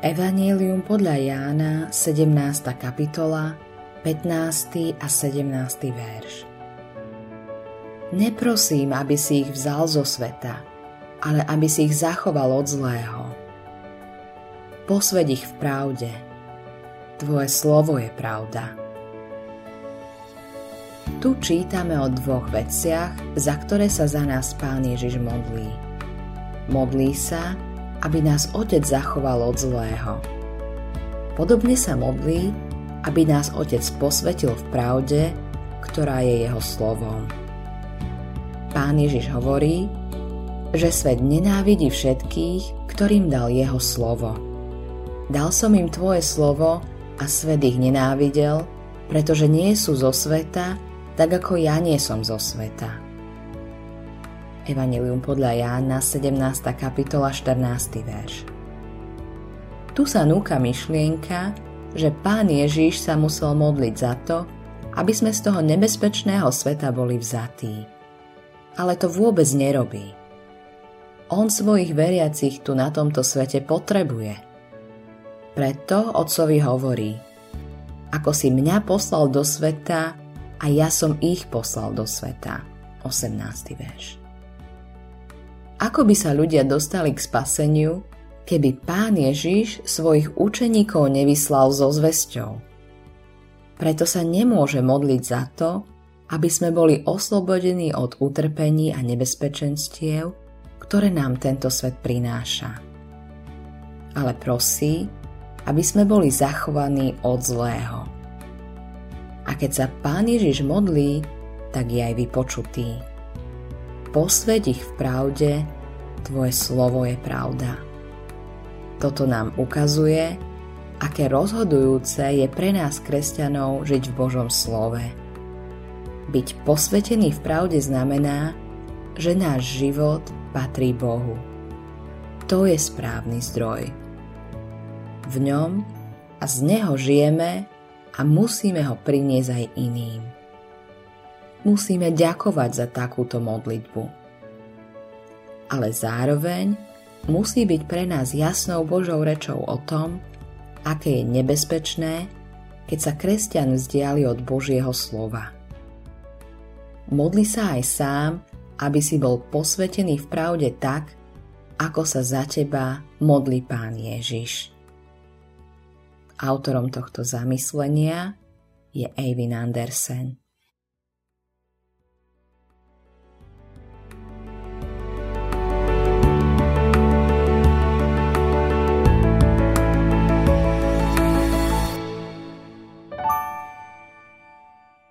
Evangelium podľa Jána, 17. kapitola, 15. a 17. verš. Neprosím, aby si ich vzal zo sveta, ale aby si ich zachoval od zlého. Posved ich v pravde. Tvoje slovo je pravda. Tu čítame o dvoch veciach, za ktoré sa za nás Pán Ježiš modlí. Modlí sa, aby nás Otec zachoval od zlého. Podobne sa modlí, aby nás Otec posvetil v pravde, ktorá je jeho slovom. Pán Ježiš hovorí, že svet nenávidí všetkých, ktorým dal jeho slovo. Dal som im tvoje slovo a svet ich nenávidel, pretože nie sú zo sveta, tak ako ja nie som zo sveta. Evangelium podľa Jána, 17. kapitola, 14. verš. Tu sa núka myšlienka, že Pán Ježíš sa musel modliť za to, aby sme z toho nebezpečného sveta boli vzatí. Ale to vôbec nerobí. On svojich veriacich tu na tomto svete potrebuje. Preto otcovi hovorí, ako si mňa poslal do sveta, a ja som ich poslal do sveta. 18. verš. Ako by sa ľudia dostali k spaseniu, keby pán Ježiš svojich učeníkov nevyslal so zväzťou? Preto sa nemôže modliť za to, aby sme boli oslobodení od utrpení a nebezpečenstiev, ktoré nám tento svet prináša. Ale prosí, aby sme boli zachovaní od zlého a keď sa Pán Ježiš modlí, tak je aj vypočutý. Posveď ich v pravde, Tvoje slovo je pravda. Toto nám ukazuje, aké rozhodujúce je pre nás kresťanov žiť v Božom slove. Byť posvetený v pravde znamená, že náš život patrí Bohu. To je správny zdroj. V ňom a z neho žijeme a musíme ho priniesť aj iným. Musíme ďakovať za takúto modlitbu. Ale zároveň musí byť pre nás jasnou Božou rečou o tom, aké je nebezpečné, keď sa kresťan vzdiali od Božieho slova. Modli sa aj sám, aby si bol posvetený v pravde tak, ako sa za teba modlí Pán Ježiš. Autorom tohto zamyslenia je Eivin Andersen.